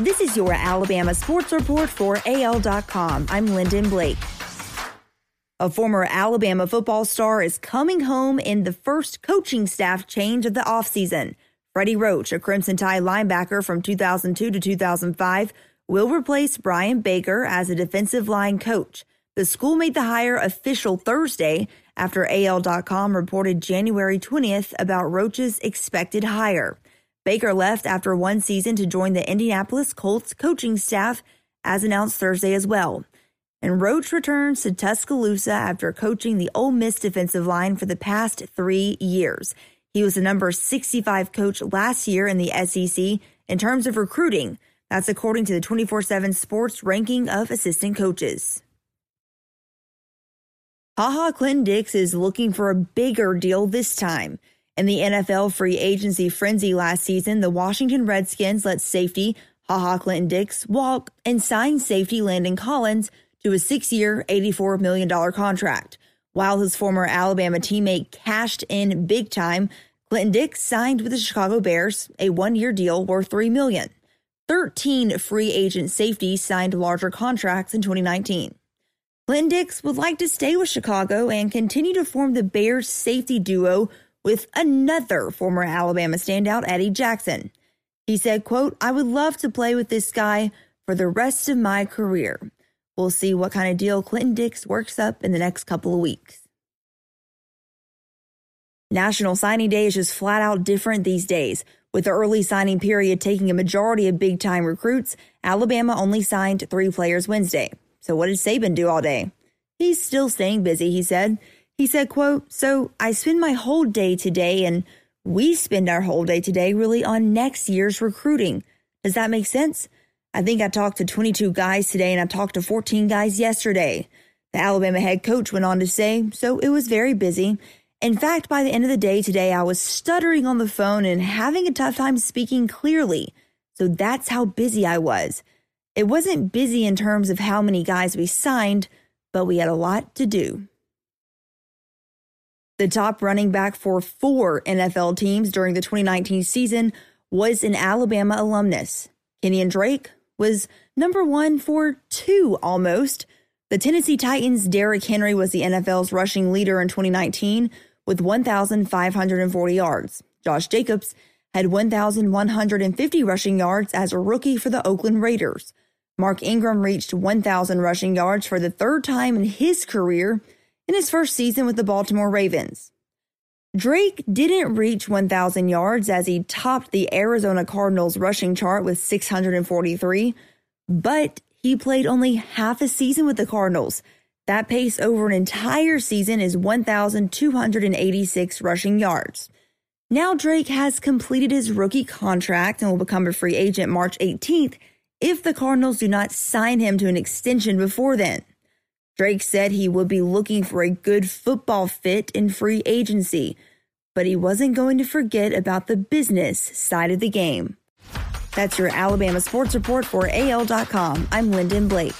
This is your Alabama Sports Report for AL.com. I'm Lyndon Blake. A former Alabama football star is coming home in the first coaching staff change of the offseason. Freddie Roach, a Crimson Tide linebacker from 2002 to 2005, will replace Brian Baker as a defensive line coach. The school made the hire official Thursday after AL.com reported January 20th about Roach's expected hire. Baker left after one season to join the Indianapolis Colts coaching staff, as announced Thursday as well. And Roach returns to Tuscaloosa after coaching the Ole Miss defensive line for the past three years. He was the number 65 coach last year in the SEC in terms of recruiting. That's according to the 24 7 sports ranking of assistant coaches. HaHa Clinton-Dix is looking for a bigger deal this time. In the NFL free agency frenzy last season, the Washington Redskins let safety HaHa Clinton-Dix walk and sign safety Landon Collins to a six year, $84 million contract. While his former Alabama teammate cashed in big time, Clinton-Dix signed with the Chicago Bears a one year deal worth 3 million. 13 free agent safeties signed larger contracts in 2019. Clinton-Dix would like to stay with Chicago and continue to form the Bears safety duo with another former Alabama standout, Eddie Jackson. He said, quote, I would love to play with this guy for the rest of my career. We'll see what kind of deal Clinton-Dix works up in the next couple of weeks. National Signing Day is just flat out different these days. With the early signing period taking a majority of big time recruits, Alabama only signed three players Wednesday. So what did Saban do all day? He's still staying busy, he said. He said, quote, so I spend my whole day today and we spend our whole day today really on next year's recruiting. Does that make sense? I think I talked to 22 guys today and I talked to 14 guys yesterday. The Alabama head coach went on to say, so it was very busy. In fact, by the end of the day today, I was stuttering on the phone and having a tough time speaking clearly. So that's how busy I was. It wasn't busy in terms of how many guys we signed, but we had a lot to do. The top running back for four NFL teams during the 2019 season was an Alabama alumnus. Kenyan Drake was number one for two almost. The Tennessee Titans' Derrick Henry was the NFL's rushing leader in 2019 with 1,540 yards. Josh Jacobs had 1,150 rushing yards as a rookie for the Oakland Raiders. Mark Ingram reached 1,000 rushing yards for the third time in his career in his first season with the Baltimore Ravens. Drake didn't reach 1,000 yards as he topped the Arizona Cardinals rushing chart with 643, but he played only half a season with the Cardinals. That pace over an entire season is 1,286 rushing yards. Now Drake has completed his rookie contract and will become a free agent March 18th if the Cardinals do not sign him to an extension before then. Drake said he would be looking for a good football fit in free agency, but he wasn't going to forget about the business side of the game. That's your Alabama Sports Report for AL.com. I'm Lyndon Blake.